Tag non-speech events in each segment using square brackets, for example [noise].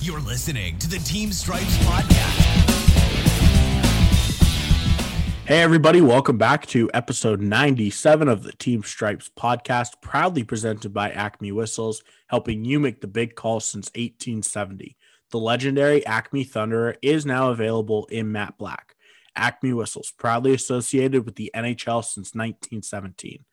You're listening to the Team Stripes Podcast. Hey, everybody, welcome back to episode 97 of the Team Stripes podcast, proudly presented by Acme Whistles, helping you make the big call since 1870. The legendary Acme Thunderer is now available in matte black. Acme Whistles, proudly associated with the NHL since 1917.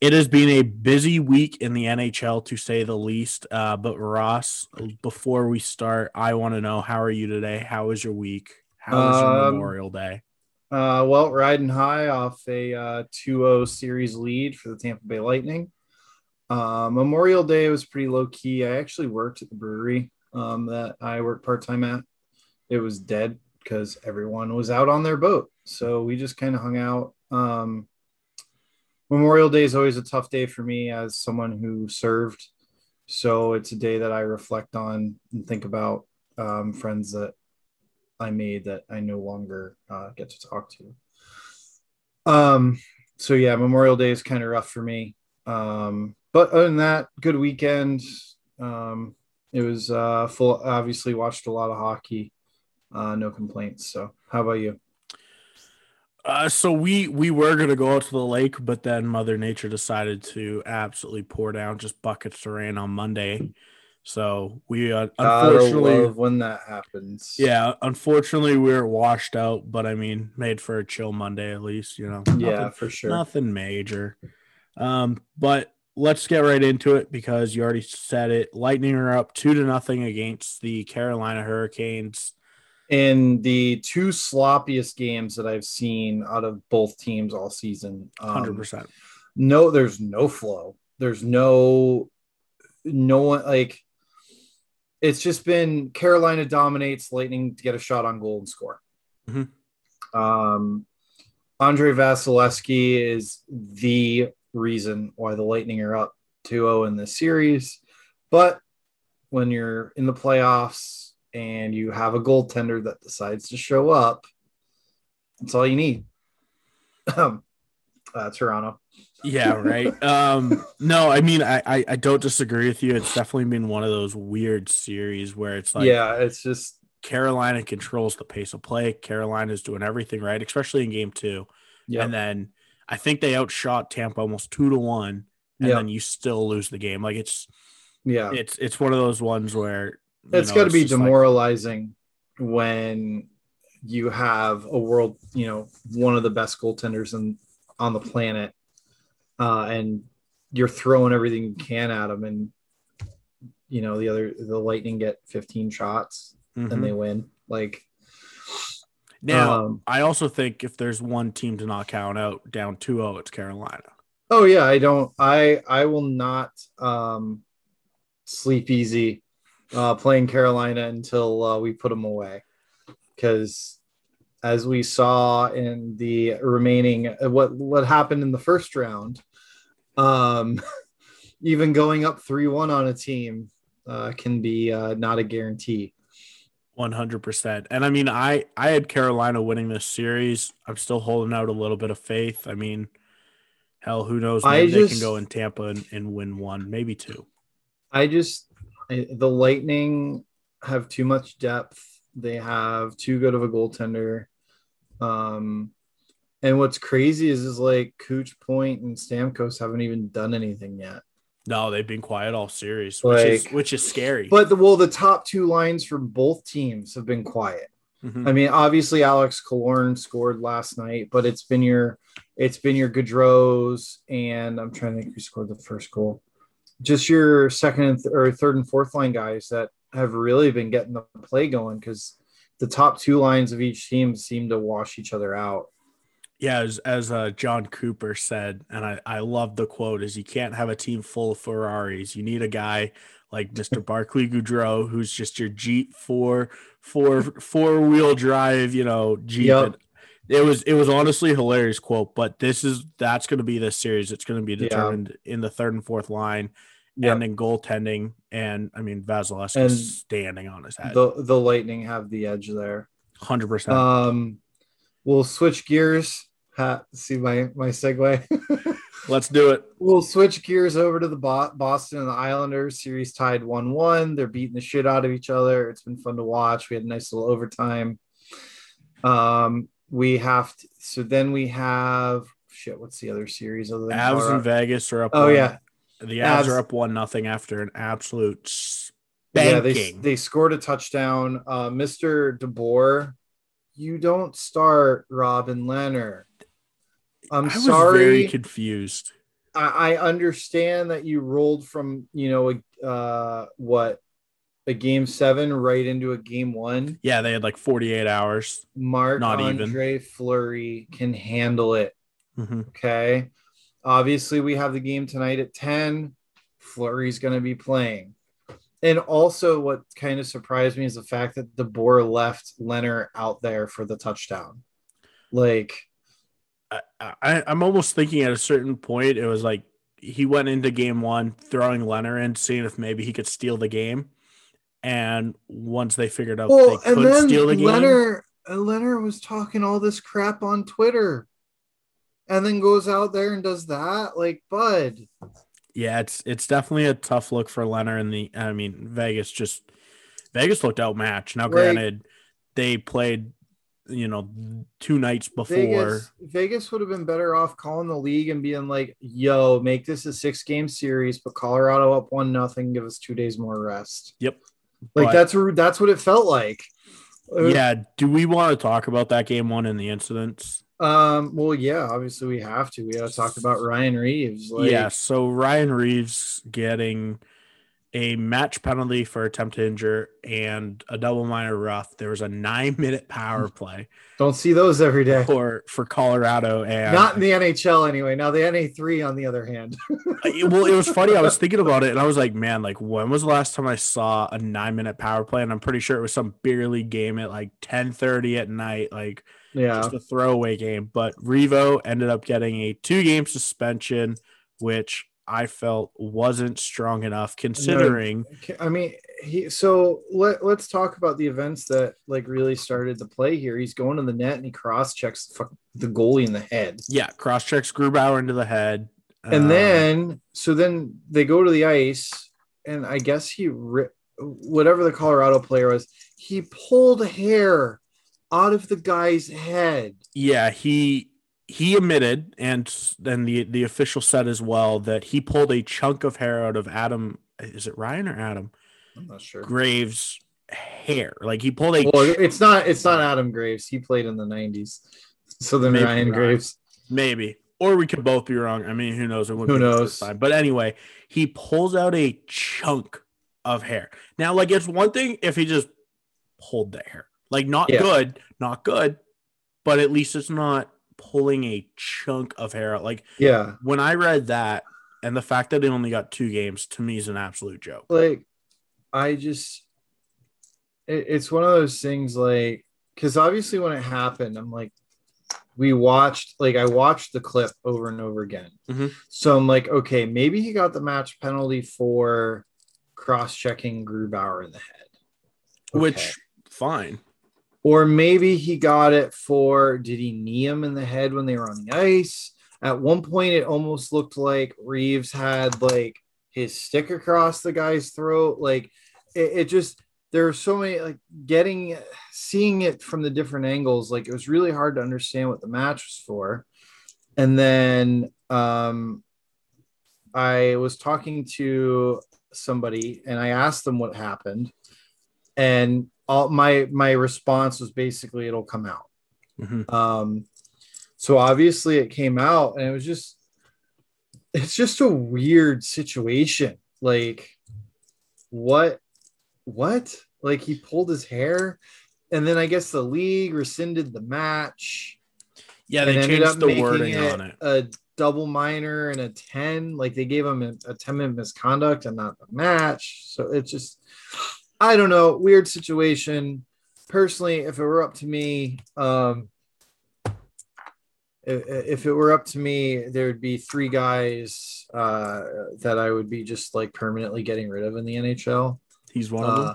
It has been a busy week in the NHL, to say the least. Uh, but Ross, before we start, I want to know how are you today? How was your week? How was your Um, Memorial Day? Uh, well, riding high off a uh, 2-0 series lead for the Tampa Bay Lightning. Uh, Memorial Day was pretty low key. I actually worked at the brewery um, that I worked part time at. It was dead because everyone was out on their boat, so we just kind of hung out. Um, Memorial Day is always a tough day for me as someone who served, so it's a day that I reflect on and think about um, friends that I made that I no longer uh, get to talk to. Um, so yeah, Memorial Day is kind of rough for me. Um, but other than that, good weekend. Um, it was uh, full. Obviously, watched a lot of hockey. Uh, no complaints. So, how about you? Uh, so we we were gonna go out to the lake, but then Mother Nature decided to absolutely pour down just buckets of rain on Monday. So we uh, unfortunately, when that happens. yeah, unfortunately we were washed out. But I mean, made for a chill Monday at least. You know, yeah, for sure. nothing major. Um, but let's get right into it because you already said it. Lightning are up two to nothing against the Carolina Hurricanes. In the two sloppiest games that I've seen out of both teams all season, um, Hundred percent. no there's no flow there's no no one like it's just been carolina dominates lightning to get a shot on goal and score Mhm. um andrei vasilevskiy is the reason why the lightning are up 2-0 in this series but when you're in the playoffs and you have a goaltender that decides to show up that's all you need uh, toronto Yeah, right. [laughs] um, no, I mean, I, I I don't disagree with you. It's definitely been one of those weird series where it's like yeah, it's just Carolina controls the pace of play. Carolina's doing everything right, especially in game two. yeah, And then I think they outshot Tampa almost two to one, and Yeah. then you still lose the game. Like it's yeah. it's it's one of those ones where It's got to be just like- demoralizing when you have a world, you know, one of the best goaltenders in, on the planet, uh, and you're throwing everything you can at them, and you know the other the Lightning get 15 shots Mhm. and they win. Like now, um, I also think if there's one team to not count out down 2-0, it's Carolina. Oh yeah, I don't. I I will not um, sleep easy uh, playing Carolina until uh, we put them away, because as we saw in the remaining uh, what what happened in the first round, um, [laughs] even going up three one on a team uh, can be uh, not a guarantee. One hundred percent. And I mean, I I had Carolina winning this series. I'm still holding out a little bit of faith. I mean, hell, who knows? Maybe they can go in Tampa and, and win one, maybe two. I just I, the Lightning have too much depth. They have too good of a goaltender. Um, and what's crazy is is like Kuch Point and Stamkos haven't even done anything yet. No, they've been quiet all series, which is which is scary. But the well, the top two lines for both teams have been quiet. Mhm. I mean, obviously Alex Killorn scored last night, but it's been your it's been your Goodrow's and I'm trying to think who scored the first goal. Just your second and th- or third and fourth line guys that have really been getting the play going because the top two lines of each team seem to wash each other out. yeah, as as uh, Jon Cooper said, and I I love the quote: "Is you can't have a team full of Ferraris. You need a guy like Mister [laughs] Barclay Goodrow, who's just your Jeep four four four wheel drive, you know, Jeep." Yep. It was it was honestly a hilarious quote, but this is that's going to be the series. It's going to be Yeah. determined in the third and fourth line, Yep. and in goaltending, and I mean Vasilevskiy And standing on his head, The the Lightning have the edge there. hundred percent. Um, we'll switch gears. Ha, see my my segue. [laughs] Let's do it. We'll switch gears over to the Bo- Boston and the Islanders series tied 1 1. They're beating the shit out of each other. It's been fun to watch. We had a nice little overtime. Um, we have to, so then we have shit. What's the other series other than Avs Colorado? and Vegas are up. Oh one- yeah, the Avs, Avs- are up one nothing after an absolute yeah. They they scored a touchdown. Uh, Mr. DeBoer, you don't start Robin Lehner. I'm I was sorry. very confused. I, I understand that you rolled from you know a, uh, what a game seven right into a game one. Yeah, they had like 48 hours. Marc Not even. Andre Fleury can handle it. Mhm. Okay. Obviously, we have the game tonight at 10. Fleury's going to be playing. And also, what kind of surprised me is the fact that DeBoer left Lehner out there for the touchdown. Like, I, I, I'm almost thinking at a certain point, it was like he went into game one throwing Lehner in, seeing if maybe he could steal the game. And once they figured out well, they and could then steal the game, Lehner, Lehner was talking all this crap on Twitter and then goes out there and does that. Like, bud, yeah, it's it's definitely a tough look for Lehner. And the I mean, Vegas just Vegas looked outmatched. Now, Like- granted, they played you know two nights before. Vegas, Vegas would have been better off calling the league and being like, "Yo, make this a six game series, but Colorado up one nothing, give us two days more rest." Yep. Like But- that's that's what it felt like. Uh, Yeah, do we want to talk about that game one and the incidents? Um. Well, yeah. Obviously, we have to. We got to talk about Ryan Reaves. Like, yeah, so Ryan Reaves getting a match penalty for attempt to injure and a double minor rough. There was a nine minute power [laughs] play Don't see those every day. for for Colorado and Not in the NHL anyway. Now the NA three, on the other hand. [laughs] well, it was [laughs] funny. I was thinking about it and I was like, man, like when was the last time I saw a nine minute power play? And I'm pretty sure it was some beer league game at like 10 30 at night, like yeah. just a throwaway game. But Revo ended up getting a two game suspension, which I felt wasn't strong enough considering. I mean, he. So let let's talk about the events that like really started the play here. He's going to the net and he cross checks the, goalie in the head. Yeah, cross checks Grubauer into the head. And Uh, then, so then they go to the ice, and I guess he, whatever the Colorado player was, he pulled hair out of the guy's head. yeah, he he admitted, and then the the official said as well that he pulled a chunk of hair out of Adam. Is it Ryan or Adam I'm not sure. Graves' hair? Like he pulled a Well, it's not. It's not Adam Graves. He played in the '90s. So then Maybe Ryan. Graves. maybe, or we could both be wrong. I mean, who knows? It Who knows? time. But anyway, he pulls out a chunk of hair. Now, like it's one thing if he just pulled the hair, like not Yeah. good, not good, but at least it's not pulling a chunk of hair out. Like Yeah, when I read that and the fact that he only got two games to me is an absolute joke. like I just, it, it's one of those things. Like, because obviously when it happened, I'm like, we watched. Like, I watched the clip over and over again. Mhm. So I'm like, okay, maybe he got the match penalty for cross-checking Grubauer in the head. Okay. Which fine. Or maybe he got it for did he knee him in the head when they were on the ice? At one point it almost looked like reaves had like his stick across the guy's throat. Like it, it just there are so many like getting seeing it from the different angles like it was really hard to understand what the match was for. And then um i was talking to somebody and i asked them what happened. And all my my response was basically it'll come out. Mhm. um so obviously it came out and it was just it's just a weird situation. Like what what? Like he pulled his hair and then i guess the league rescinded the match. Yeah, they changed the wording on it. a double minor and a 10 like they gave him a, a 10 minute misconduct and not the match. So it's just i don't know weird situation. Personally if it were up to me um if, if it were up to me there would be three guys uh that i would be just like permanently getting rid of in the nhl He's one of them. uh,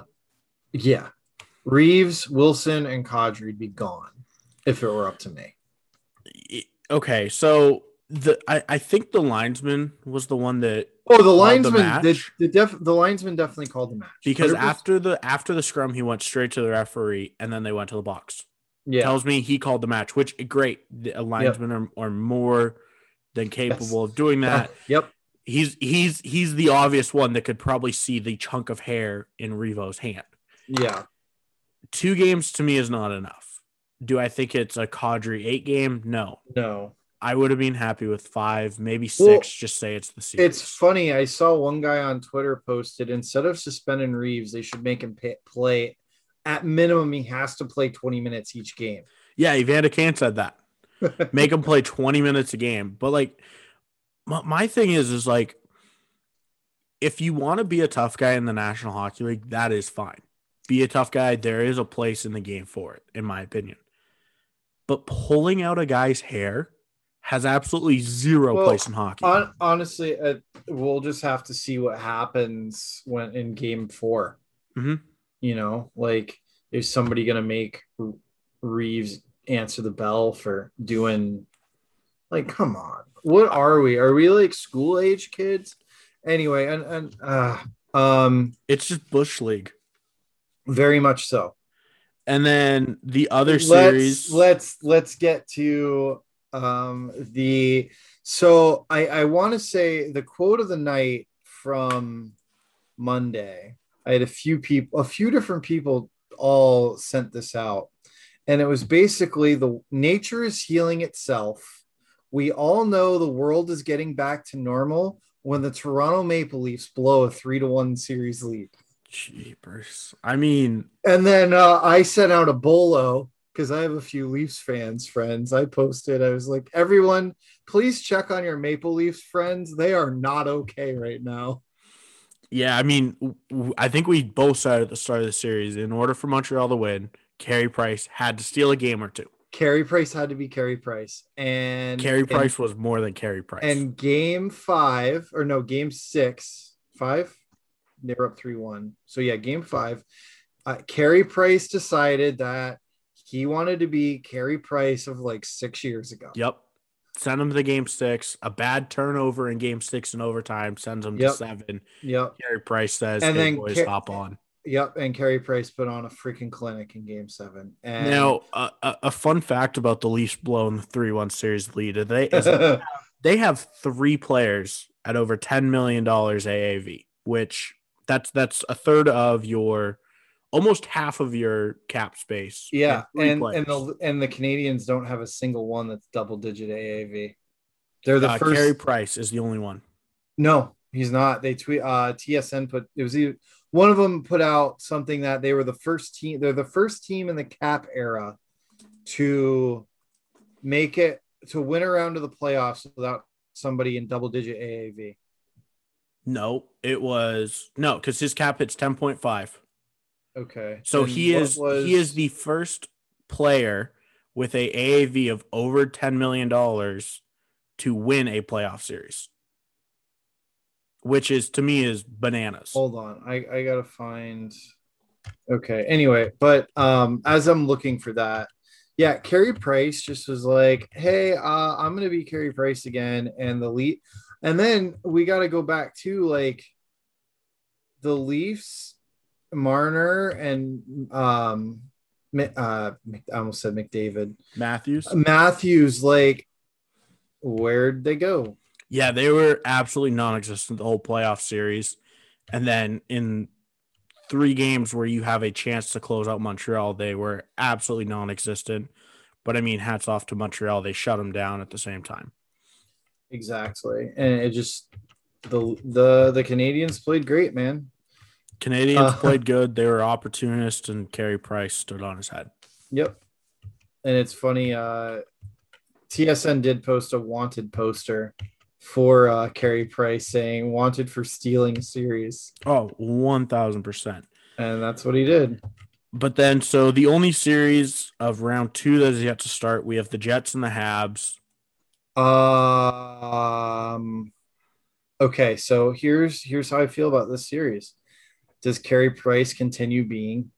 yeah. Reaves wilson and kadri would be gone if it were up to me. Okay, so the I, I think the linesman was the one that Oh, the the linesman, the match? the, def, the linesman definitely called the match because 100%. after the after the scrum he went straight to the referee and then they went to the box. yeah, Tells me he called the match, which great. The linesmen are, are more than capable of doing that. yep, He's he's he's the obvious one that could probably see the chunk of hair in Revo's hand. yeah, Two games to me is not enough. Do I think it's a Kadri eight game? No. no. I would have been happy with five, maybe six. Well, just say it's the series. It's funny. I saw one guy on Twitter posted instead of suspending Reaves, they should make him pay, play. At minimum, he has to play 20 minutes each game. yeah, Evander Kane said that. [laughs] Make him play 20 minutes a game. But like my, my thing is is like if you want to be a tough guy in the National Hockey League, that is fine. Be a tough guy. There is a place in the game for it, in my opinion. But pulling out a guy's hair has absolutely zero Well, place in hockey. Hon- honestly, uh, we'll just have to see what happens when in game 4 Mhm. You know, like is somebody going to make Reaves answer the bell for doing, like, come on. What are we? Are we like school age kids? Anyway, and, and, uh, um, it's just Bush League. very much so. And then the other let's series. let's let's get to um the so i i want to say the quote of the night from monday i had a few people a few different people all sent this out. And it was basically the nature is healing itself. We all know the world is getting back to normal when the toronto maple leafs blow a three to one series lead. Jeepers. I mean, and then uh, I sent out a bolo because I have a few Leafs fans friends. I posted, I was like, everyone, please check on your Maple Leafs friends. They are not okay right now. Yeah, I mean, I think we both said at the start of the series, in order for Montreal to win, Carey Price had to steal a game or two. Carey Price had to be Carey Price. And Carey and- Price was more than Carey Price. And, game five, or no, game six, five, they were up 3 1. So yeah, game five, uh, Carey Price decided that he wanted to be Carey Price of like six years ago. yep. Send him to game six. A bad turnover in game six in overtime sends him Yep. to seven. Yep. Carey Price says, And hey, then boys, Car- hop on. Yep, and Carey Price put on a freaking clinic in Game Seven. And Now, uh, a, fun fact about the Leafs blowing the 3 1 series lead they, is [laughs] they have three players at over $10 million AAV, which that's that's a third of your almost half of your cap space. yeah, and players. and the and the Canadiens don't have a single one that's double digit AAV. They're the uh, first. Carey Price is the only one. No, he's not. They tweet. Uh, TSN put it was either, one of them put out something that they were the first team. They're the first team in the cap era to make it to win around to the playoffs without somebody in double digit AAV. No, it was no, because his cap hits 10.5. Okay, So And he is was- he is the first player with a AAV of over $10 million to win a playoff series. Which is to me is bananas. hold on i i gotta find okay anyway but um as i'm looking for that yeah Carey price just was like hey uh i'm gonna be Carey price again and the lead and then we gotta go back to like the leafs marner and um uh i almost said mcdavid Matthews. matthews like where'd they go Yeah, they were absolutely non-existent the whole playoff series, and then in three games where you have a chance to close out Montreal, they were absolutely non-existent. But I mean, hats off to Montreal; they shut them down at the same time. exactly and it just the the the canadiens played great man Canadiens Uh, played good; they were opportunists, and Carey Price stood on his head. Yep. And it's funny, uh TSN did post a wanted poster for uh Carey Price saying wanted for stealing series. Oh, one thousand percent. And that's what he did. But then, so the only series of round two that is yet to start, we have the Jets and the Habs. Um okay, so here's here's how I feel about this series. Does Carey Price continue being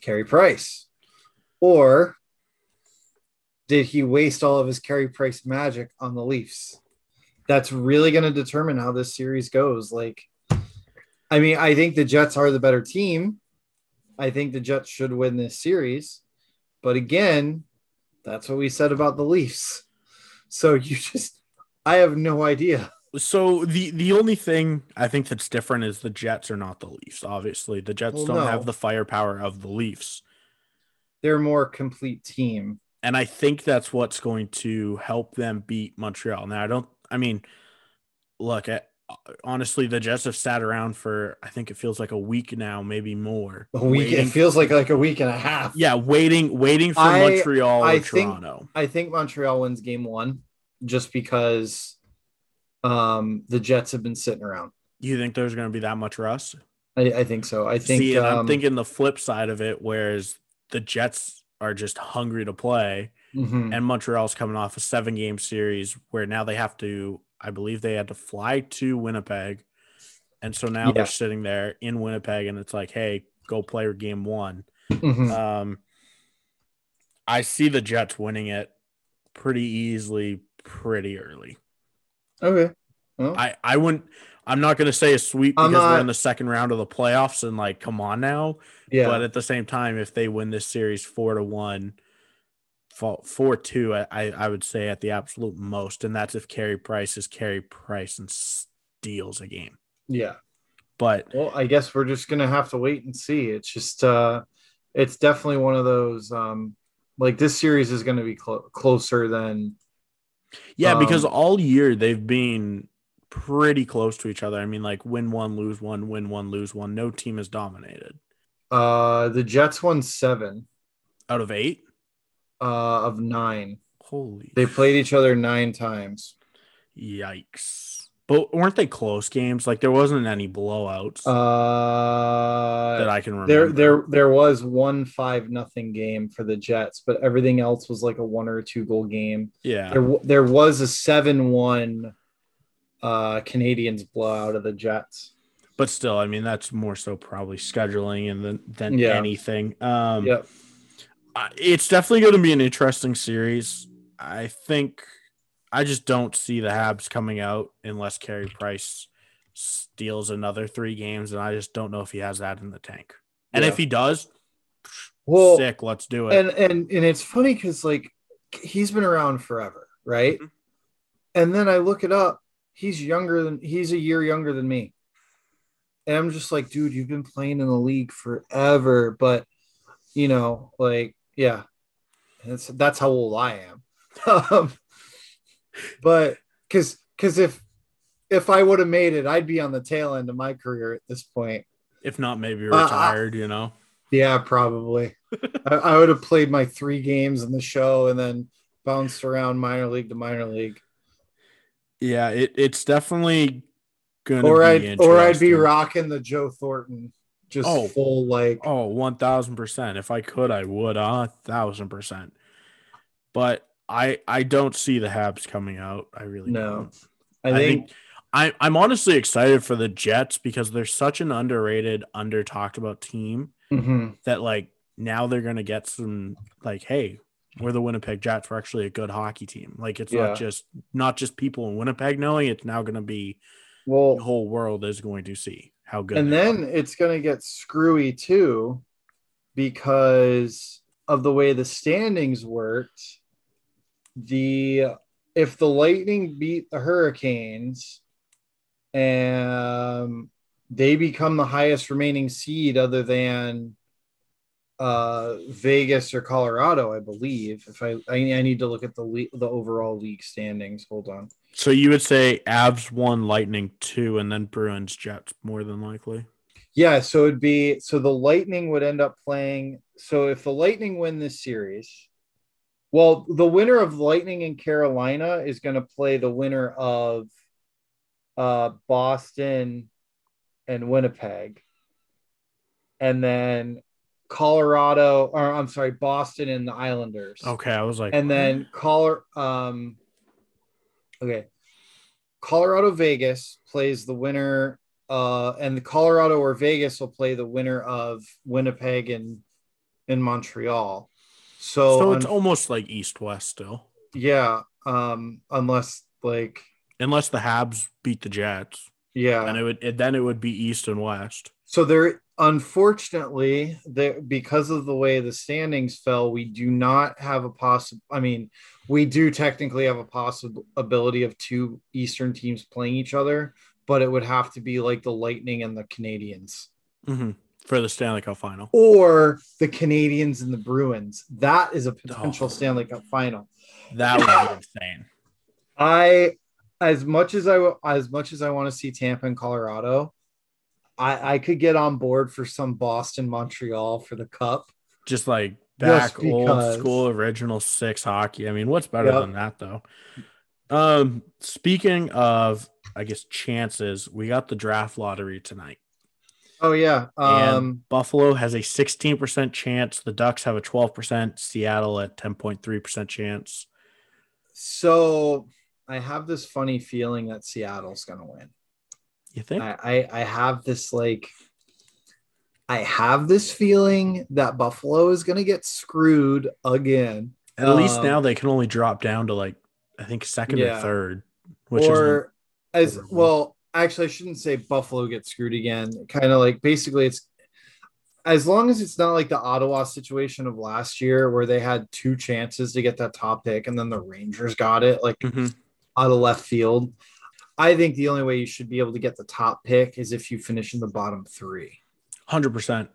Carey Price? Or did he waste all of his Carey Price magic on the Leafs? That's really going to determine how this series goes. Like, I mean, I think the Jets are the better team. I think the Jets should win this series. But again, that's what we said about the Leafs. So you just, I have no idea. So the the only thing I think that's different is the Jets are not the Leafs. Obviously, the Jets Well, don't no. have the firepower of the Leafs. They're a more complete team. and I think that's what's going to help them beat Montreal. Now, I don't. I mean, look at honestly, the Jets have sat around for I think it feels like a week now, maybe more. A week. waiting- It feels like like a week and a half. yeah, waiting, waiting for I- Montreal I or think- Toronto. I think Montreal wins game one just because um the Jets have been sitting around. You think there's going to be that much rust? I, I think so. I think See, and I'm um, thinking the flip side of it, whereas the Jets are just hungry to play, mhm. and Montreal's coming off a seven game series where now they have to, I believe they had to fly to Winnipeg. And so now Yeah. they're sitting there in Winnipeg and it's like, hey, go play game one. Mhm. Um, I see the Jets winning it pretty easily, pretty early. Okay. Well, I, I wouldn't, I'm not going to say a sweep because we're in the second round of the playoffs and like, come on now. yeah. But at the same time, if they win this series four to one, four, four two, I, I would say at the absolute most, and that's if Carey Price is Carey Price and steals a game. yeah. But Well, I guess we're just gonna have to wait and see. It's just uh it's definitely one of those um like this series is gonna be clo- closer than yeah, because Um, all year they've been pretty close to each other. I mean, like win one, lose one, win one, lose one. No team has dominated uh the Jets won seven out of eight. uh of nine. Holy, They played each other nine times. yikes! But weren't they close games? Like there wasn't any blowouts that Uh I can remember. there there there was one five nothing game for the Jets, but everything else was like a one or two goal game. yeah, There there was a seven one uh Canadiens blowout of the Jets. but still, I mean, that's more so probably scheduling and than than Yeah. anything. Um, Yep. It's definitely going to be an interesting series. I think I just don't see the Habs coming out unless Carey Price steals another three games, and I just don't know if he has that in the tank. And Yeah. if he does, Well, sick, let's do it. and and and it's funny because like he's been around forever, right? Mhm. And then I look it up. He's younger than he's a year younger than me. And I'm just like, dude, you've been playing in the league forever, but you know, like, yeah, that's that's how old I am. [laughs] um, but because because if if I would have made it, I'd be on the tail end of my career at this point. if not, maybe Uh, I- retired. you know, Yeah, probably. [laughs] I, I would have played my three games in the show and then bounced around minor league to minor league, yeah, it, it's definitely going to or be I'd or I'd be rocking the Joe Thornton, just Oh. full like. Oh, 1000%. If I could, I would. A thousand percent. But I I don't see the Habs coming out. I really No. don't. I I think, think I, I'm honestly excited for the Jets because they're such an underrated, under talked about team Mhm. that like now they're gonna get some like, hey, we're the Winnipeg Jets. We're actually a good hockey team. Like it's Yeah. not just not just people in Winnipeg knowing it's now gonna be the well, whole world is going to see how good. and then are. it's gonna get screwy too, because of the way the standings worked. The if the Lightning beat the Hurricanes, and they become the highest remaining seed other than uh Vegas or Colorado, I believe. If I I, I need to look at the le- the overall league standings. Hold on. So you would say Avs one, Lightning two, and then Bruins Jets more than likely. Yeah, so it'd be so the Lightning would end up playing. So if the Lightning win this series, well, the winner of Lightning and Carolina is going to play the winner of uh Boston and Winnipeg. And then Colorado or I'm sorry, Boston and the Islanders. Okay, I was like, and then Color um okay. Colorado Vegas plays the winner uh and the Colorado or Vegas will play the winner of Winnipeg and in Montreal. So, So it's un- almost like East West still, yeah, um, unless like unless the Habs beat the Jets, yeah, and it would it, then it would be East and West. So there, unfortunately, there because of the way the standings fell, we do not have a possible. I mean, we do technically have a possible ability of two Eastern teams playing each other, but it would have to be like the Lightning and the Canadiens, hmm For the Stanley Cup final. or the Canadiens and the Bruins. That is a potential Oh. Stanley Cup final. That would be insane. I, as much as I as much as I want to see Tampa and Colorado. I, I could get on board for some Boston Montreal for the cup. Just like back Just old school original six hockey. I mean, what's better Yep. than that though? Um, speaking of, I guess chances, we got the draft lottery tonight. Oh yeah. Um Buffalo has a 16% chance. The Ducks have a 12%. Seattle at 10.3% chance. so I have this funny feeling that Seattle's gonna win. You think? I, I I have this like I have this feeling that Buffalo is gonna get screwed again. At least um, now they can only drop down to like I think second Yeah. or third, which is as well, actually I shouldn't say Buffalo gets screwed again. Kind of like basically it's as long as it's not like the Ottawa situation of last year where they had two chances to get that top pick and then the Rangers got it like Mhm. out of left field. I think the only way you should be able to get the top pick is if you finish in the bottom three. 100%.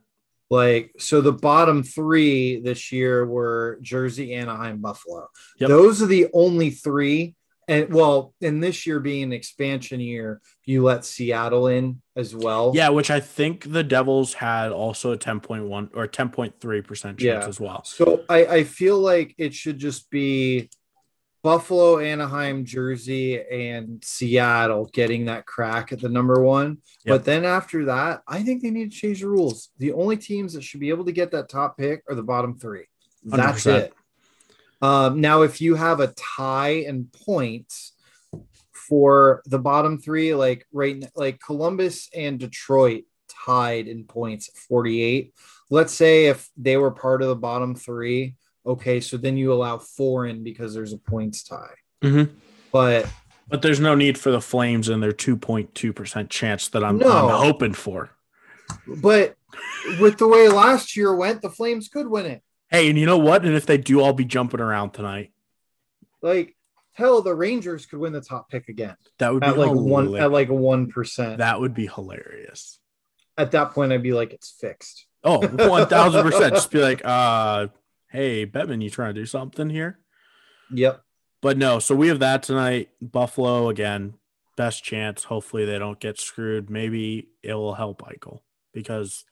Like, so the bottom three this year were Jersey, Anaheim, Buffalo. Yep. Those are the only three. And well, in this year being an expansion year, you let Seattle in as well. Yeah, which I think the Devils had also a 10.1 or 10.3% chance Yeah. as well. So I, I feel like it should just be Buffalo, Anaheim, Jersey, and Seattle getting that crack at the number one. Yep. But then after that, I think they need to change the rules. The only teams that should be able to get that top pick are the bottom three. That's 100%. it. Um, now, if you have a tie in points for the bottom three, like right, like Columbus and Detroit tied in points, 48. Let's say if they were part of the bottom three, okay, so then you allow four in because there's a points tie. Mhm. But But there's no need for the Flames and their 2.2% chance that I'm, No. I'm hoping for. but with the way last year went, the Flames could win it. Hey, and you know what? And if they do, I'll be jumping around tonight. Like hell, the Rangers could win the top pick again That would be at like one at like one percent. that would be hilarious. At that point, I'd be like, it's fixed. Oh, 1000%. [laughs] Just be like, uh, hey, Bettman, you trying to do something here? Yep. But no, so we have that tonight. Buffalo again, best chance. Hopefully they don't get screwed. Maybe it will help Eichel because,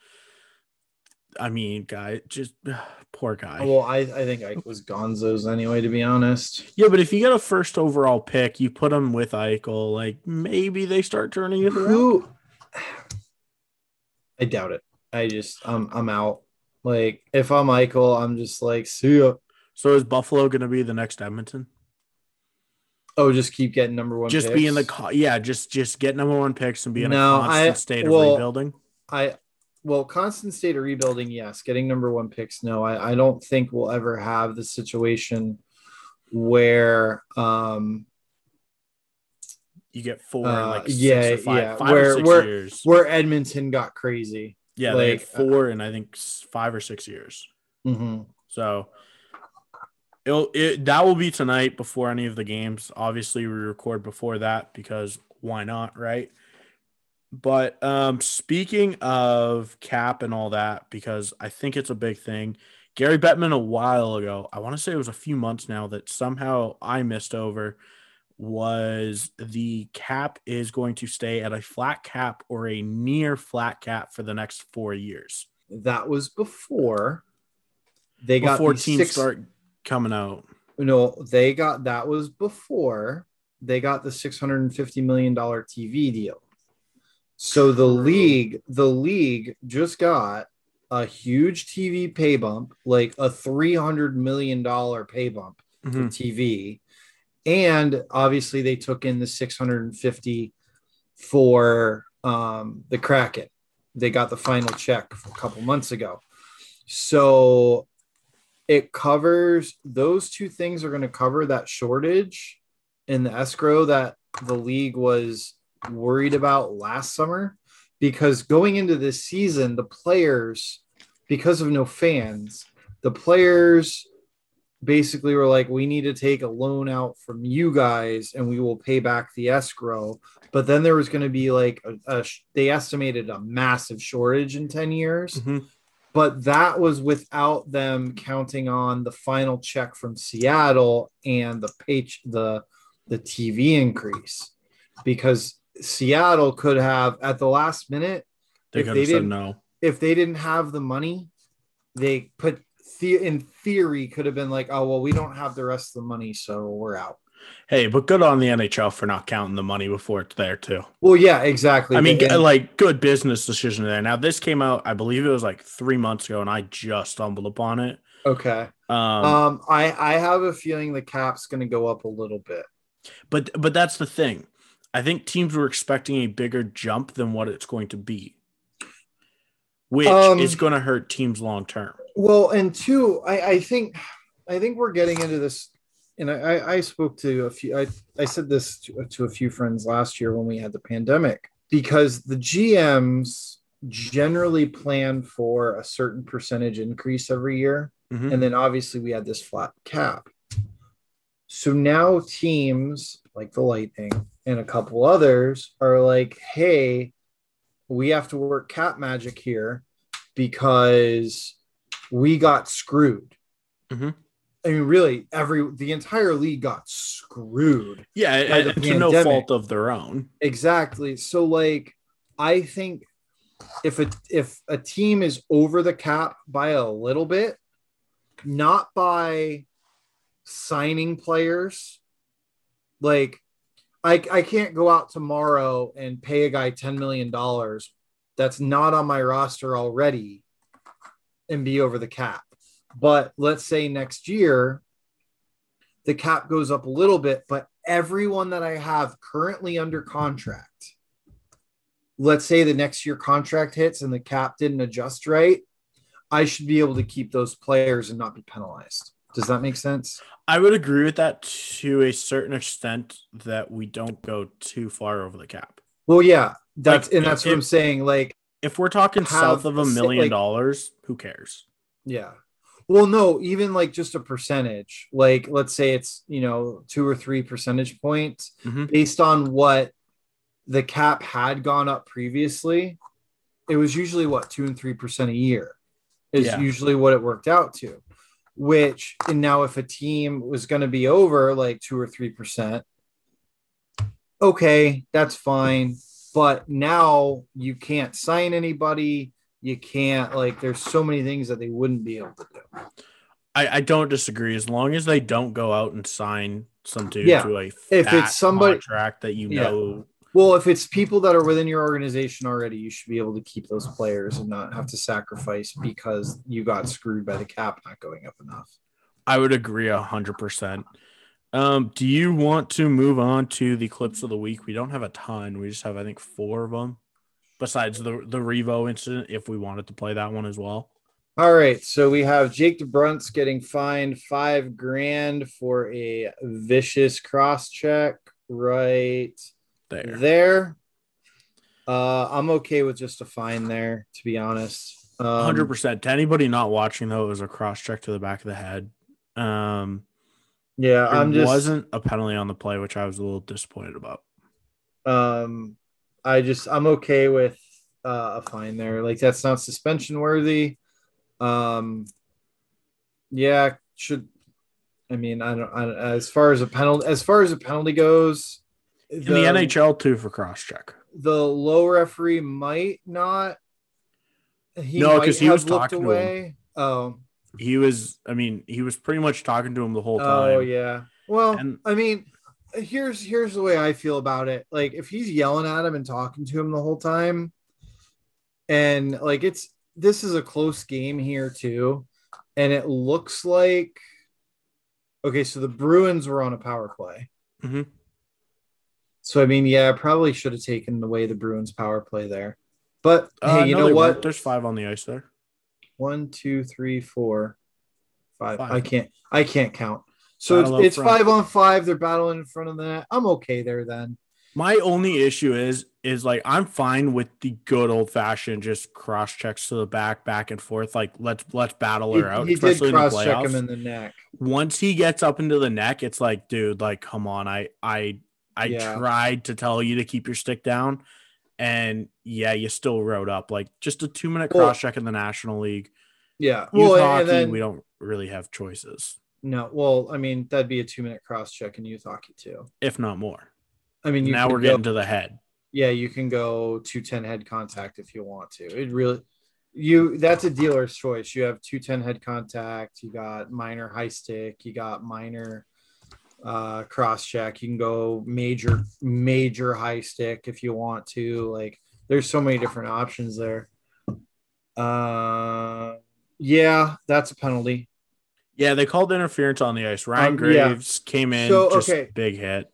I mean, guy, just [sighs] poor guy. Well, I, I think Ike was Gonzo's anyway, to be honest. yeah, but if you get a first overall pick, you put him with Eichel, like maybe they start turning it around. Who? [sighs] I doubt it. I just I'm I'm out. Like if I'm Michael, I'm just like see ya. So is Buffalo going to be the next Edmonton? Oh, just keep getting number one. Just picks. be in the yeah, just just get number one picks and be in No, a constant I- state of well, rebuilding. I well, constant state of rebuilding, yes. Getting number one picks, no. I, I don't think we'll ever have the situation where um You get four in uh, like six yeah, or five, yeah, five where- or six where- years. where Edmonton got crazy. Yeah, they had Like, uh, four in I think five or six years. hmm So it'll it that will be tonight before any of the games. Obviously, we record before that because why not, right? But um speaking of cap and all that, because I think it's a big thing. Gary Bettman a while ago, I want to say it was a few months now that somehow I missed over was the cap is going to stay at a flat cap or a near flat cap for the next four years That was before they got before the teams six, start coming out. No, they got that was before they got the six hundred and fifty million dollar TV deal. So the league, the league just got a huge TV pay bump, like a three hundred million dollar pay bump for Mhm. TV, and obviously they took in the six hundred and fifty for um, the Kraken. They got the final check a couple months ago. So it covers those two things are going to cover that shortage in the escrow that the league was worried about last summer because going into this season the players because of no fans the players basically were like we need to take a loan out from you guys and we will pay back the escrow but then there was going to be like a, a they estimated a massive shortage in 10 years Mhm. but that was without them counting on the final check from Seattle and the page the the TV increase because Seattle could have at the last minute They If could they have didn't- no. if they didn't have the money they put the, in theory could have been like oh well we don't have the rest of the money so we're out Hey, but good on the NHL for not counting the money before it's there too. well yeah exactly I mean, And- like good business decision there. Now this came out, I believe it was like three months ago, and I just stumbled upon it. okay Um, um I I have a feeling the cap's going to go up a little bit but but that's the thing. I think teams were expecting a bigger jump than what it's going to be, which Um, is going to hurt teams long term. Well, and two, I, I think I think we're getting into this, and I, I- spoke to a few. I, I said this to, to a few friends last year when we had the pandemic because the GMs generally plan for a certain percentage increase every year, Mhm. and then obviously we had this flat cap. So now teams like the Lightning and a couple others are like, hey, we have to work cap magic here because we got screwed. Mhm. I mean, really, every the entire league got screwed. Yeah, and to no fault of their own. Exactly. So, like, I think if a if a team is over the cap by a little bit, not by signing players, like I I can't go out tomorrow and pay a guy ten million dollars that's not on my roster already and be over the cap. But let's say next year the cap goes up a little bit, but everyone that I have currently under contract, let's say the next year contract hits and the cap didn't adjust right, I should be able to keep those players and not be penalized. Does that make sense? I would agree with that to a certain extent that we don't go too far over the cap. Well, yeah, that's Like, and that's what I'm saying. Like, If we're talking south of a million like- dollars, who cares? yeah. Well, no, even like just a percentage. Like, let's say it's you know two or three percentage points Mhm. based on what the cap had gone up previously. It was usually what two and three percent a year is Yeah. usually what it worked out to. Which and now if a team was going to be over like two or three percent, okay, that's fine. But now you can't sign anybody. You can't like. There's so many things that they wouldn't be able to do. I, I don't disagree. As long as they don't go out and sign some dude Yeah. to a If it's somebody- contract that you know, Well, if it's people that are within your organization already, you should be able to keep those players and not have to sacrifice because you got screwed by the cap not going up enough. I would agree a hundred percent. Um, do you want to move on to the clips of the week? We don't have a ton. We just have, I think, four of them. Besides the the Revo incident, if we wanted to play that one as well. All right, so we have Jake DeBrusk's getting fined five grand for a vicious cross check right There. there. Uh, I'm okay with just a fine there, to be honest. Um, Hundred percent. To anybody not watching though, it was a cross check to the back of the head. Um, Yeah, I'm just wasn't a penalty on the play, which I was a little disappointed about. um i just i'm okay with uh, a fine there like that's not suspension worthy um yeah should i mean i don't, I don't as far as a penalty as far as a penalty goes In the NHL too for cross check. the low referee might not he No, because he was talking to him. away oh He was, I mean, he was pretty much talking to him the whole time. Oh yeah. Well, And- I mean, here's here's the way I feel about it. Like if he's yelling at him and talking to him the whole time, and like it's this is a close game here too, and it looks like okay, so the Bruins were on a power play. Mhm. So I mean, yeah, I probably should have taken away the Bruins power play there. But Uh, hey, you no, know what? weren't. There's five on the ice there. One, two, three, four, Five. Five. I can't. I can't count. So Battle it's, it's five on five. They're battling in front of the net. I'm okay there then. My only issue is is like I'm fine with the good old fashioned just cross checks to the back, back and forth. Like let's let's battle He, her out, he did especially in the cross check playoffs. him in the neck. Once he gets up into the neck, it's like, dude, like come on. I I I Yeah. tried to tell you to keep your stick down, and yeah, you still rode up. Like just a two minute cross check in the National League. Yeah. Youth Well, hockey, then we don't really have choices, no. Well, I mean that'd be a two minute cross check in youth hockey too. if not more. I mean, you now we're go- getting to the head. yeah, you can go two ten head contact if you want to. It really you that's a dealer's choice. You have two ten head contact, you got minor high stick, you got minor uh cross check. You can go major major high stick if you want to. Like there's so many different options there. Uh yeah, that's a penalty. Yeah, they called interference on the ice. Ryan Um, yeah. Graves came in, So, just okay. big hit.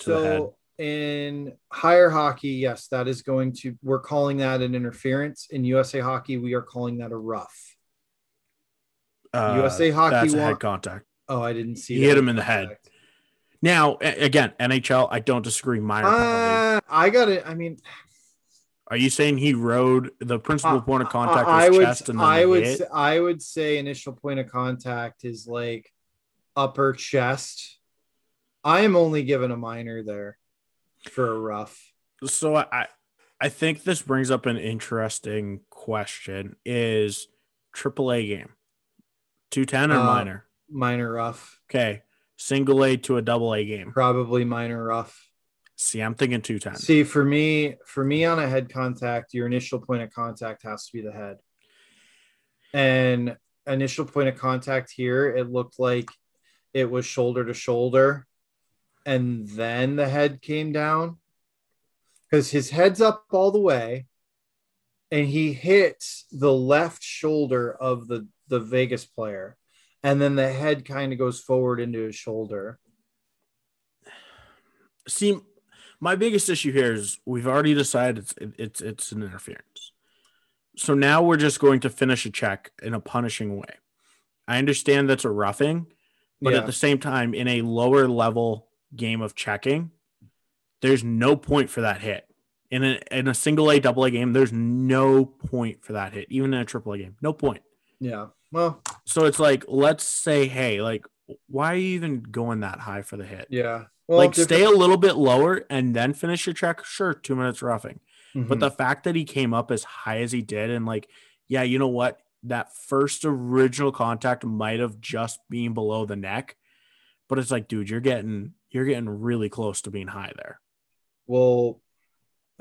to the head. So in higher hockey, yes, that is going to we're calling that an interference. In USA hockey, we are calling that a rough. Uh, USA hockey That's head contact. Oh, I didn't see. He hit him in the head. Now, again, NHL, I don't disagree. Minor. Uh, I got it. I mean, Are you saying he rode the principal uh, point of contact I, would. chest and I would. hit? Say, I would say initial point of contact is like upper chest. I am only given a minor there for a rough. So I, I think this brings up an interesting question: Is AAA game two ten or Uh, minor? Minor rough. Okay, single A to a double A game. Probably minor rough. See, I'm thinking two times. See, for me, for me on a head contact, your initial point of contact has to be the head. And initial point of contact here, it looked like it was shoulder to shoulder, and then the head came down because his head's up all the way, and he hits the left shoulder of the the Vegas player, and then the head kind of goes forward into his shoulder. See, my biggest issue here is we've already decided it's it's it's an interference. So now we're just going to finish a check in a punishing way. I understand that's a roughing, but Yeah. at the same time, in a lower level game of checking, there's no point for that hit. In a in a single A double A game, there's no point for that hit, even in a triple A game. No point. Yeah. Well, So it's like, let's say, hey, like, why are you even going that high for the hit? yeah. Well, like different- stay a little bit lower and then finish your check. Sure, two minutes roughing. But Mhm. the fact that he came up as high as he did, and like, yeah, you know what? That first original contact might have just been below the neck, but it's like, dude, you're getting you're getting really close to being high there. Well,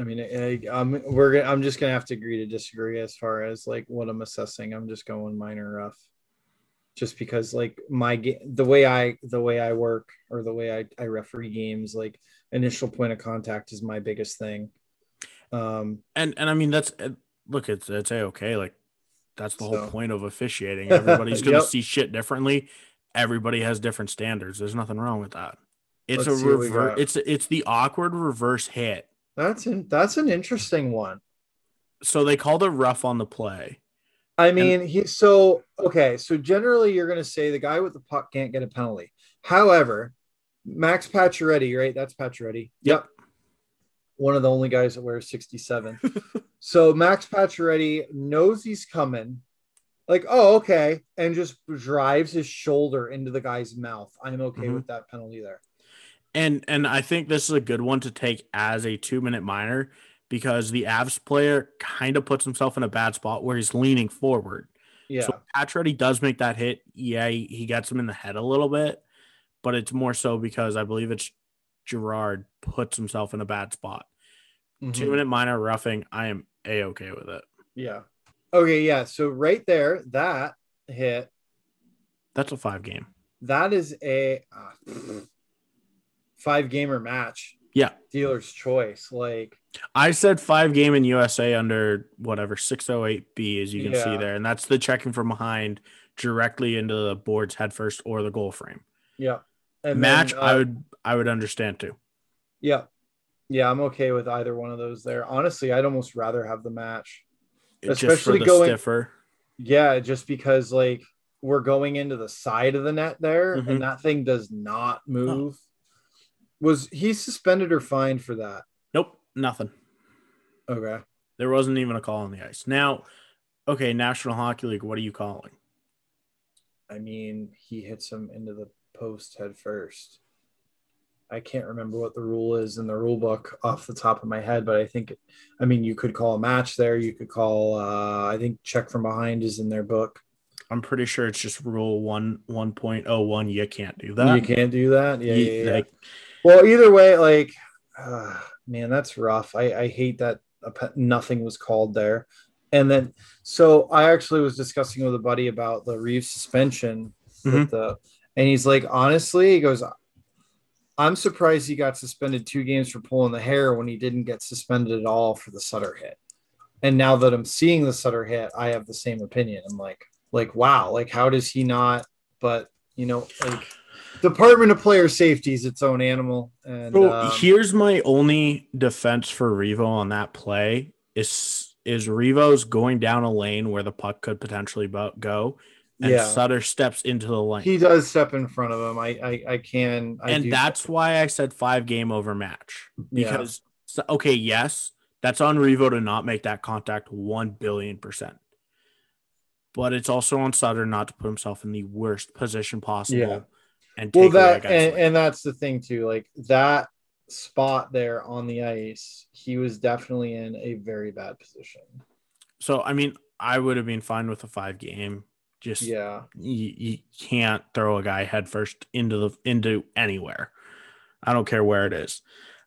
I mean, I, I'm we're I'm just gonna have to agree to disagree as far as like what I'm assessing. I'm just going minor rough, just because like my the way I the way I work or the way I I referee games, like initial point of contact is my biggest thing. Um, And and I mean that's uh, look, it's it's a okay. Like that's the whole point of officiating. [laughs] Everybody's gonna Yep. see shit differently. Everybody has different standards. There's nothing wrong with that. It's Let's a see what we reverse. It's it's the awkward reverse hit. That's an that's an interesting one. So they called a rough on the play. I mean, he's so okay. So generally, you're going to say the guy with the puck can't get a penalty. However, Max Pacioretty, right? That's Pacioretty. Yep. One of the only guys that wears 67. [laughs] so Max Pacioretty knows he's coming, like, oh, okay, and just drives his shoulder into the guy's mouth. I'm okay Mhm. with that penalty there. And and I think this is a good one to take as a two minute minor because the Avs player kind of puts himself in a bad spot where he's leaning forward. Yeah. So Pacioretty does make that hit. Yeah, he, he gets him in the head a little bit, but it's more so because I believe it's Girard puts himself in a bad spot. Mhm. Two minute minor roughing, I am a okay with it. Yeah. Okay. Yeah. So right there, that hit That's a five game. that is a uh, five gamer match Yeah. dealer's choice like I said five game in USA under whatever 608B as you can see there. And that's the checking from behind directly into the board's head first or the goal frame. yeah and Match, then, I uh, would I would understand too. yeah yeah i'm okay with either one of those there honestly i'd almost rather have the match Just for especially the going- stiffer. yeah just because like we're going into the side of the net there, Mhm. and that thing does not move. Was he suspended or fined for that? Nope, nothing. Okay. There wasn't even a call on the ice. Now, okay, National Hockey League, what are you calling? I mean, he hits him into the post head first. I can't remember what the rule is in the rule book off the top of my head, but I think, I mean, you could call a match there. You could call, uh, I think, check from behind is in their book. I'm pretty sure it's just rule one one point oh one. You can't do that. you can't do that. Yeah, You- yeah, yeah. like, Well, either way, like, uh, man, that's rough. I, I hate that nothing was called there. And then, so I actually was discussing with a buddy about the Reaves suspension. Mhm. With the, and he's like, honestly, he goes, I'm surprised he got suspended two games for pulling the hair when he didn't get suspended at all for the Sutter hit. And now that I'm seeing the Sutter hit, I have the same opinion. I'm like, like, wow, like, how does he not? But you know, like, Department of Player Safety is its own animal. And So um, here's my only defense for Revo on that play is is Revo's going down a lane where the puck could potentially go, and Yeah. Sutter steps into the lane, he does step in front of him. I, I, I can, I and that's why I said five game over match because so- okay, yes, that's on Revo to not make that contact one billion percent, but it's also on Sutter not to put himself in the worst position possible. Yeah. And well that and, and that's the thing too like that spot there on the ice he was definitely in a very bad position so I mean, I would have been fine with a five game. Just yeah you, you can't throw a guy headfirst into the into anywhere. I don't care where it is.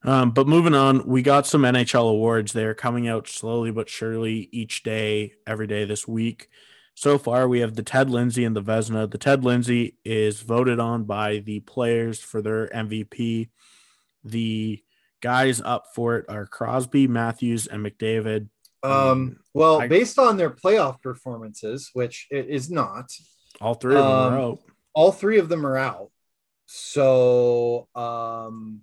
Um, but moving on, we got some NHL awards. They're coming out slowly but surely each day, every day this week. So far, we have the Ted Lindsay and the Vezina. The Ted Lindsay is voted on by the players for their MVP. The guys up for it are Crosby, Matthews, and McDavid. um well I- based on their playoff performances which it is not All three of them Um, are out. all three of them are out so um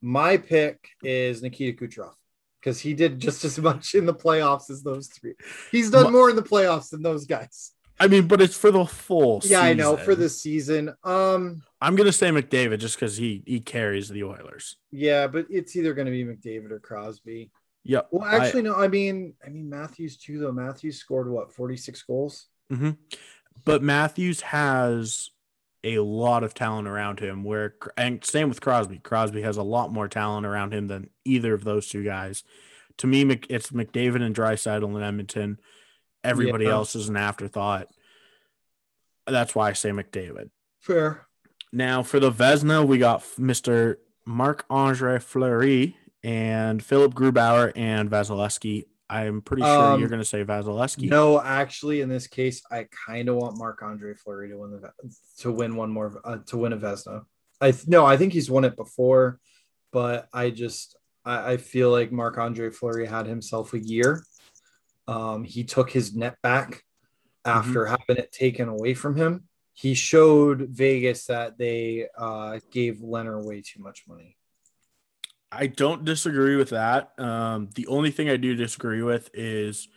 my pick is nikita kucherov because he did just as much in the playoffs as those three he's done more in the playoffs than those guys I mean, but it's for the full. yeah i know for the season um I'm gonna say McDavid just because he he carries the Oilers. Yeah, but it's either going to be McDavid or Crosby. Yeah. Well, actually, no. I mean, I mean Matthews too. Though Matthews scored what forty six goals. hmm but Matthews has a lot of talent around him. Where and same with Crosby. Crosby has a lot more talent around him than either of those two guys. To me, it's McDavid and Draisaitl in Edmonton. Everybody Yeah. else is an afterthought. That's why I say McDavid. Fair. Now for the Vezina, we got Mr. Marc Andre Fleury and Philip Grubauer and Vasilevskiy. I'm pretty sure Um, you're going to say Vasilevskiy. No, actually, in this case, I kind of want Marc Andre Fleury to win the to win one more uh, to win a Vezina. I th- no, I think he's won it before, but I just I, I feel like Marc Andre Fleury had himself a year. Um, he took his net back after having it taken away from him. He showed Vegas that they uh, gave Lehner way too much money. I don't disagree with that. Um, the only thing I do disagree with is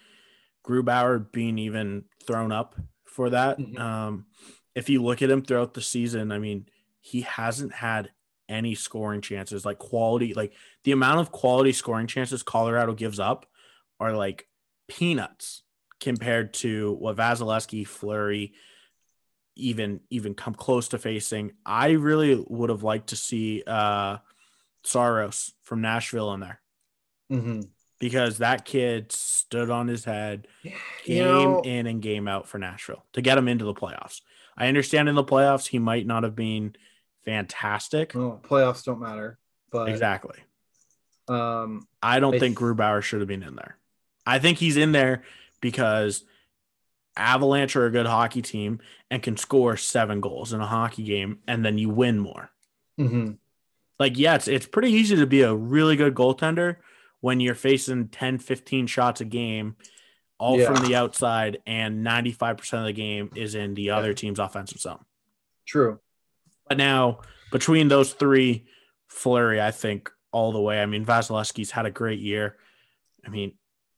Grubauer being even thrown up for that. Mhm. Um, if you look at him throughout the season, I mean, he hasn't had any scoring chances, like quality, like the amount of quality scoring chances Colorado gives up are like peanuts compared to what Vasilevskiy, Fleury, even even come close to facing. I really would have liked to see uh Saros from Nashville in there Mm-hmm. because that kid stood on his head You game know, in and game out for Nashville to get him into the playoffs. I understand in the playoffs he might not have been fantastic. well, playoffs don't matter, but Exactly. um, I don't I think th- Grubauer should have been in there. I think he's in there because Avalanche are a good hockey team and can score seven goals in a hockey game and then you win more. mhm. Like, yeah, it's, it's pretty easy to be a really good goaltender when you're facing 10, 15 shots a game, all Yeah. from the outside, and 95% of the game is in the other team's offensive zone. true. But now, between those three, Fleury, I think all the way. I mean, Vasilevskiy's had a great year. I mean,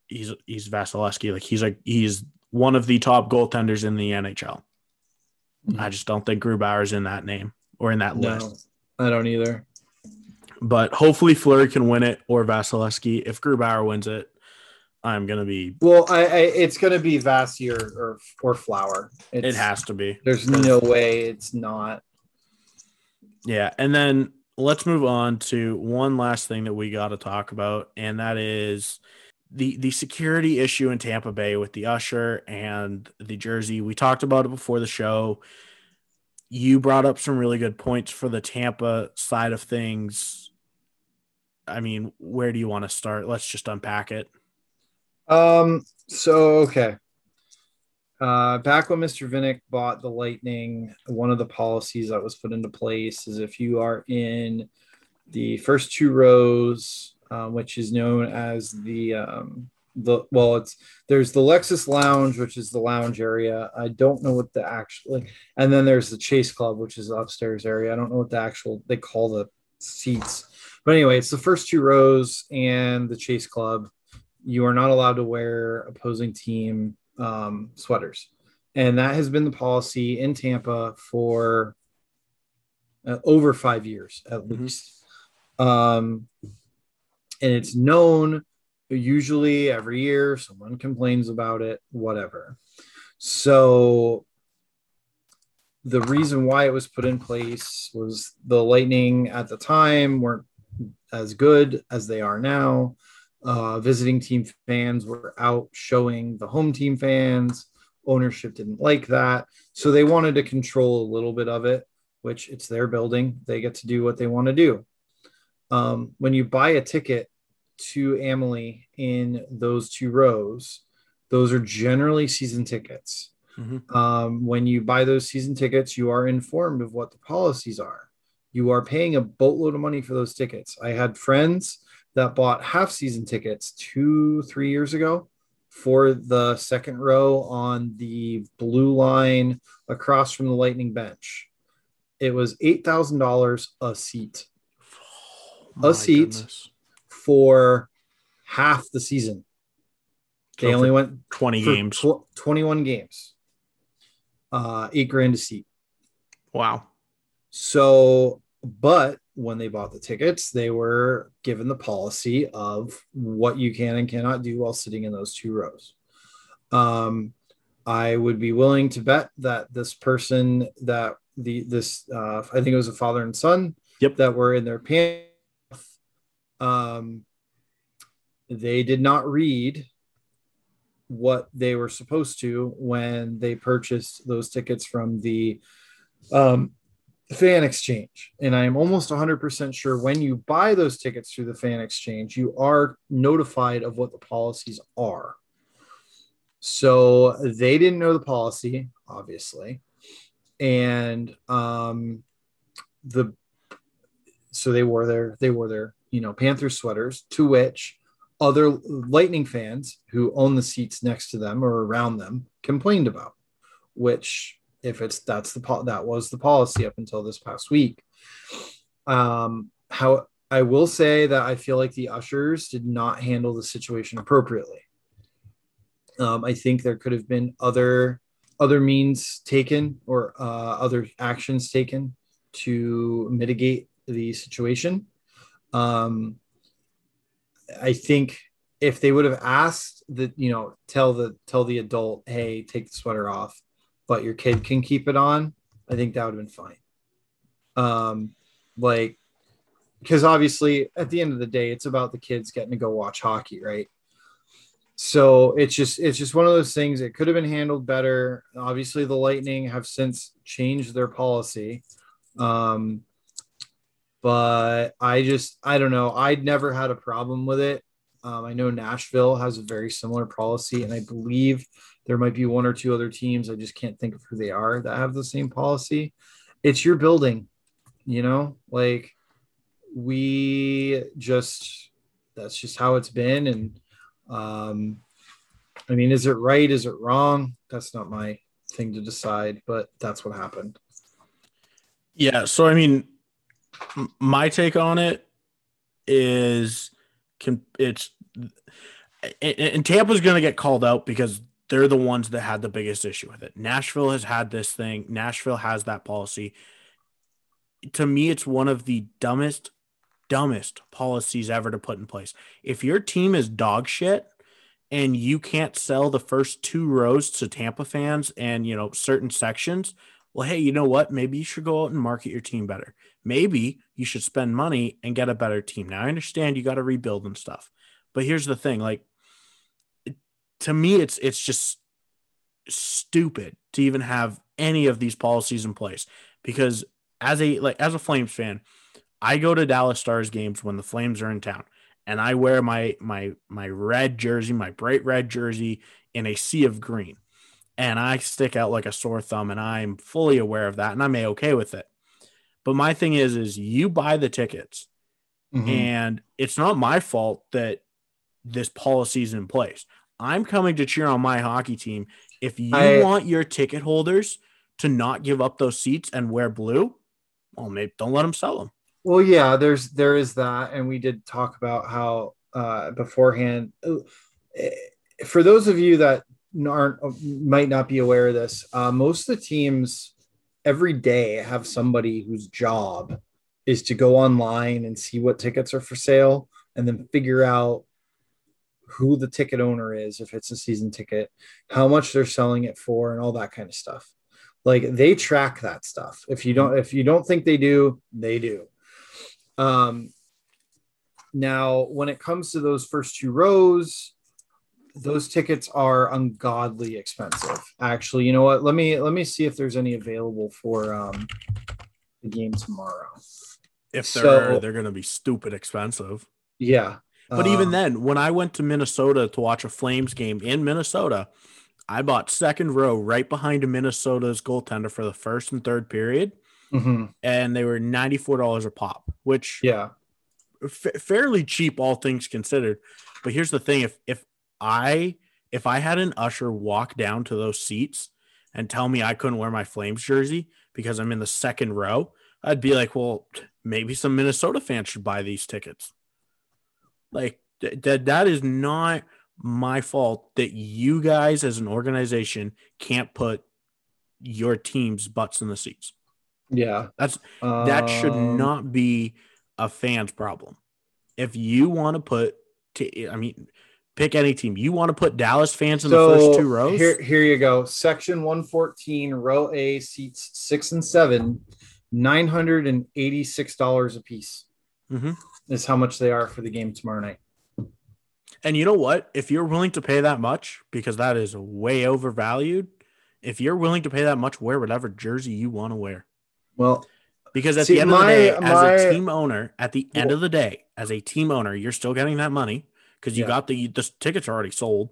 he's he's Vasilevsky. Like he's like he's one of the top goaltenders in the NHL. Hmm. I just don't think Grubauer's in that name or in that list. No, I don't either. But hopefully Fleury can win it or Vasilevskiy. If Grubauer wins it, I'm gonna be. Well, I, I it's gonna be Vasi or or, or Flower. It's, It has to be. There's no way it's not. Yeah, and then let's move on to one last thing that we got to talk about, and that is the the security issue in Tampa Bay with the usher and the jersey. We talked about it before the show. You brought up some really good points for the Tampa side of things. I mean, where do you want to start? Let's just unpack it. Um. So okay. Uh, back when Mr. Vinik bought the Lightning, one of the policies that was put into place is if you are in the first two rows, uh, which is known as the um, the well, it's there's the Lexus Lounge, which is the lounge area. I don't know what the actually, and then there's the Chase Club, which is the upstairs area. I don't know what the actual they call the seats, but anyway, it's the first two rows and the Chase Club. You are not allowed to wear opposing team um, sweaters, and that has been the policy in Tampa for uh, over five years at Mhm. least. Um, and it's known usually every year someone complains about it, whatever. So the reason why it was put in place was the Lightning at the time weren't as good as they are now. Uh, visiting team fans were out showing the home team fans. Ownership didn't like that. So they wanted to control a little bit of it, which it's their building. They get to do what they want to do. Um, when you buy a ticket to Amalie in those two rows, those are generally season tickets. Mhm. Um, when you buy those season tickets, you are informed of what the policies are. You are paying a boatload of money for those tickets. I had friends that bought half season tickets two, three years ago for the second row on the blue line across from the Lightning bench. It was $8,000 a seat My seat. goodness. for half the season. They So only went 20 games. tw- 21 games, uh, eight grand a seat. Wow. So, but when they bought the tickets, they were given the policy of what you can and cannot do while sitting in those two rows. Um, I would be willing to bet that this person that the this uh, I think it was a father and son Yep. that were in their pants. Um, they did not read what they were supposed to when they purchased those tickets from the um, fan exchange. And I am almost 100% sure when you buy those tickets through the fan exchange, you are notified of what the policies are. So they didn't know the policy, obviously. And um, the so they wore their they wore their you know Panther sweaters, to which other Lightning fans who own the seats next to them or around them complained about. Which, if it's that's the that was the policy up until this past week. Um, how I will say that I feel like the ushers did not handle the situation appropriately. Um, I think there could have been other other means taken or uh, other actions taken to mitigate the situation. Um, I think if they would have asked that, you know, tell the tell the adult, hey, take the sweater off, but your kid can keep it on, I think that would have been fine. Um, like because obviously at the end of the day, it's about the kids getting to go watch hockey, right? So it's just it's just one of those things. It could have been handled better. Obviously, the Lightning have since changed their policy. Um, but I just I don't know. I'd never had a problem with it. Um, I know Nashville has a very similar policy, and I believe there might be one or two other teams. I just can't think of who they are that have the same policy. It's your building, you know, like we just that's just how it's been. And um, I mean, is it right? Is it wrong? That's not my thing to decide, but that's what happened. Yeah. So, I mean, my take on it is it's and, and Tampa's going to get called out because they're the ones that had the biggest issue with it. Nashville has had this thing. Nashville has that policy. To me, it's one of the dumbest, dumbest policies ever to put in place. If your team is dog shit and you can't sell the first two rows to Tampa fans and you know certain sections, well, hey, you know what? Maybe you should go out and market your team better. Maybe you should spend money and get a better team. Now I understand you got to rebuild and stuff. But here's the thing, like to me it's it's just stupid to even have any of these policies in place because as a like as a Flames fan, I go to Dallas Stars games when the Flames are in town and I wear my my my red jersey, my bright red jersey in a sea of green. And I stick out like a sore thumb and I'm fully aware of that and I'm a okay with it. But my thing is is you buy the tickets mm-hmm. and it's not my fault that this policy is in place. I'm coming to cheer on my hockey team. If you I, want your ticket holders to not give up those seats and wear blue, well, maybe don't let them sell them. Well, yeah, there's there is that, and we did talk about how uh, beforehand. Uh, for those of you that aren't might not be aware of this, uh, most of the teams every day have somebody whose job is to go online and see what tickets are for sale, and then figure out who the ticket owner is if it's a season ticket, how much they're selling it for, and all that kind of stuff. Like they track that stuff. If you don't, if you don't think they do, they do. Um, now, when it comes to those first two rows, those tickets are ungodly expensive. Actually, you know what? Let me let me see if there's any available for um, the game tomorrow. If there so, are, they're going to be stupid expensive. Yeah, but uh, even then, when I went to Minnesota to watch a Flames game in Minnesota, I bought second row right behind Minnesota's goaltender for the first and third period, mm-hmm. and they were ninety four dollars a pop, which yeah, f- fairly cheap all things considered. But here's the thing: if if I if I had an usher walk down to those seats and tell me I couldn't wear my Flames jersey because I'm in the second row, I'd be like, well, maybe some Minnesota fans should buy these tickets. Like that that is not my fault that you guys as an organization can't put your team's butts in the seats. Yeah. That's that should um, not be a fan's problem. If you want to put t- I mean pick any team. You want to put Dallas fans in so the first two rows? Here here you go. Section 114, row A seats 6 and 7, $986 a piece. Mm-hmm is how much they are for the game tomorrow night. And you know what? If you're willing to pay that much, because that is way overvalued, if you're willing to pay that much, wear whatever jersey you want to wear. Well, because at see, the end my, of the day, my, as a team owner, at the end of the day, as a team owner, you're still getting that money because you yeah. got the the tickets are already sold,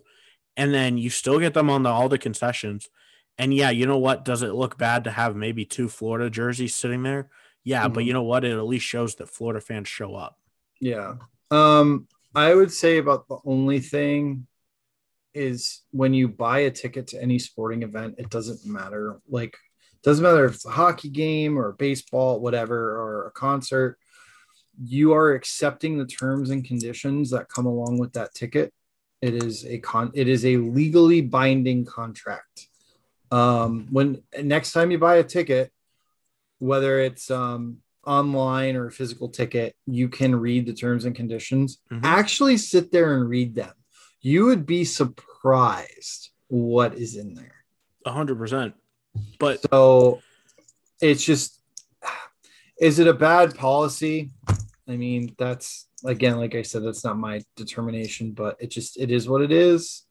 and then you still get them on the all the concessions. And yeah, you know what? Does it look bad to have maybe two Florida jerseys sitting there? Yeah, mm-hmm. but you know what? It at least shows that Florida fans show up. Yeah. Um, I would say about the only thing is when you buy a ticket to any sporting event, it doesn't matter. Like, it doesn't matter if it's a hockey game or baseball, whatever, or a concert. You are accepting the terms and conditions that come along with that ticket. It is a con. It is a legally binding contract. Um, when next time you buy a ticket, whether it's um, online or a physical ticket, you can read the terms and conditions. Mm-hmm. Actually, sit there and read them. You would be surprised what is in there. A hundred percent. But so it's just, is it a bad policy? I mean, that's again, like I said, that's not my determination, but it just it is what it is.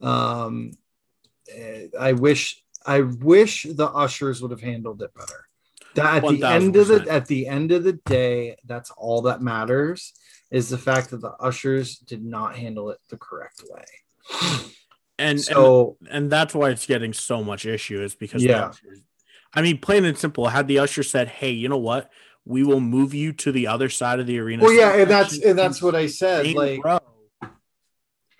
Um, I wish I wish the ushers would have handled it better. That at 1, the end of the at the end of the day, that's all that matters is the fact that the ushers did not handle it the correct way. And so and, and that's why it's getting so much issue is because yeah. Ushers, I mean, plain and simple, had the usher said, "Hey, you know what? We will move you to the other side of the arena." Well, yeah, and that's and that's what I said. Like, row.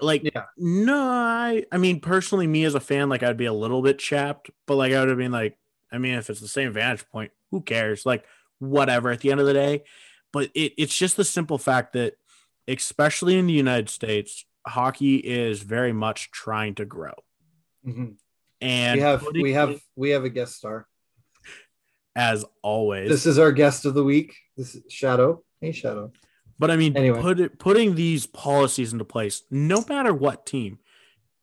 like, yeah. no, I, I mean, personally, me as a fan, like, I'd be a little bit chapped, but like, I would have been like, I mean, if it's the same vantage point, who cares? Like, whatever at the end of the day. But it, it's just the simple fact that, especially in the United States, hockey is very much trying to grow. Mhm. And We have we have we have a guest star. as always. This is our guest of the week. This is Shadow. Hey Shadow. But I mean, Anyway. put it, putting these policies into place, no matter what team,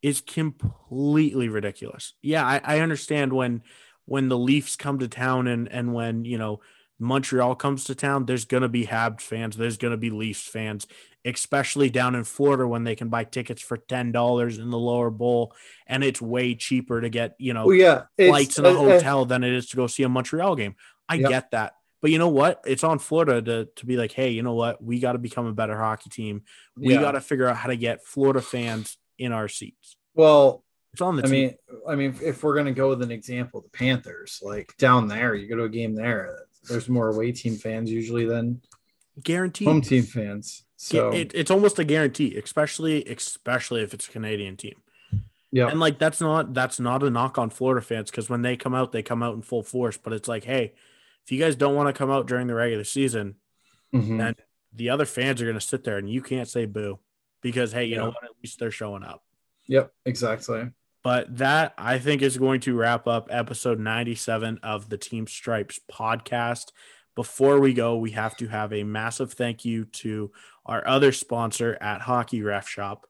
is completely ridiculous. Yeah, I, I understand when when the Leafs come to town and and when you know Montreal comes to town, there's gonna be Habs fans, there's gonna be Leafs fans, especially down in Florida when they can buy tickets for ten dollars in the lower bowl, and it's way cheaper to get you know Oh yeah, flights in a uh, uh, hotel than it is to go see a Montreal game. I Yep. get that. But you know what? It's on Florida to, to be like, hey, you know what? We got to become a better hockey team. We yeah. got to figure out how to get Florida fans in our seats. Well, It's on the I team. mean, I mean, if we're gonna go with an example, the Panthers, like down there, you go to a game there. There's more away team fans usually than guaranteed. home team fans. So it, it's almost a guarantee, especially especially if it's a Canadian team. yeah, And like that's not that's not a knock on Florida fans because when they come out, they come out in full force. But it's like, hey, if you guys don't want to come out during the regular season, Mhm. and the other fans are going to sit there and you can't say boo because hey, you know what? At least they're showing up. yep, exactly. But that I think is going to wrap up episode 97 of the Team Stripes podcast. Before we go, we have to have a massive thank you to our other sponsor at Hockey Ref Shop,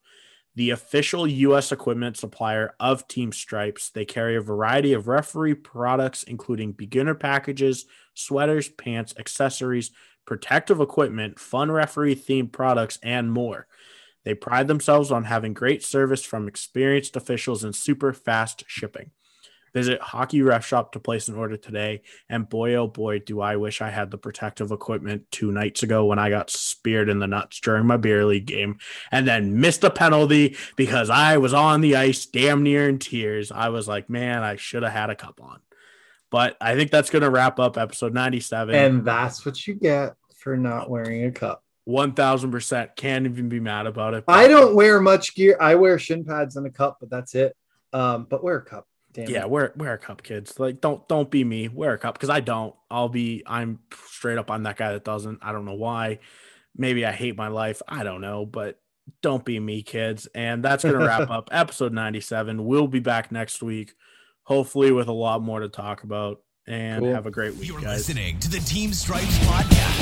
the official U.S. equipment supplier of Team Stripes. They carry a variety of referee products, including beginner packages, sweaters, pants, accessories, protective equipment, fun referee themed products, and more. They pride themselves on having great service from experienced officials and super fast shipping. Visit Hockey Ref Shop to place an order today. And boy, oh boy, do I wish I had the protective equipment two nights ago when I got speared in the nuts during my beer league game and then missed a penalty because I was on the ice damn near in tears. I was like, man, I should have had a cup on. But I think that's going to wrap up episode 97. And that's what you get for not wearing a cup. 1000% can't even be mad about it. I don't wear much gear. I wear shin pads and a cup, but that's it. Um, but wear a cup. Damn yeah it. wear wear a cup kids like don't don't be me wear a cup because i don't i'll be i'm straight up i'm that guy that doesn't i don't know why maybe i hate my life i don't know but don't be me kids and that's gonna wrap [laughs] up episode 97 we'll be back next week hopefully with a lot more to talk about and Cool. have a great week You're guys listening to the Team Stripes podcast.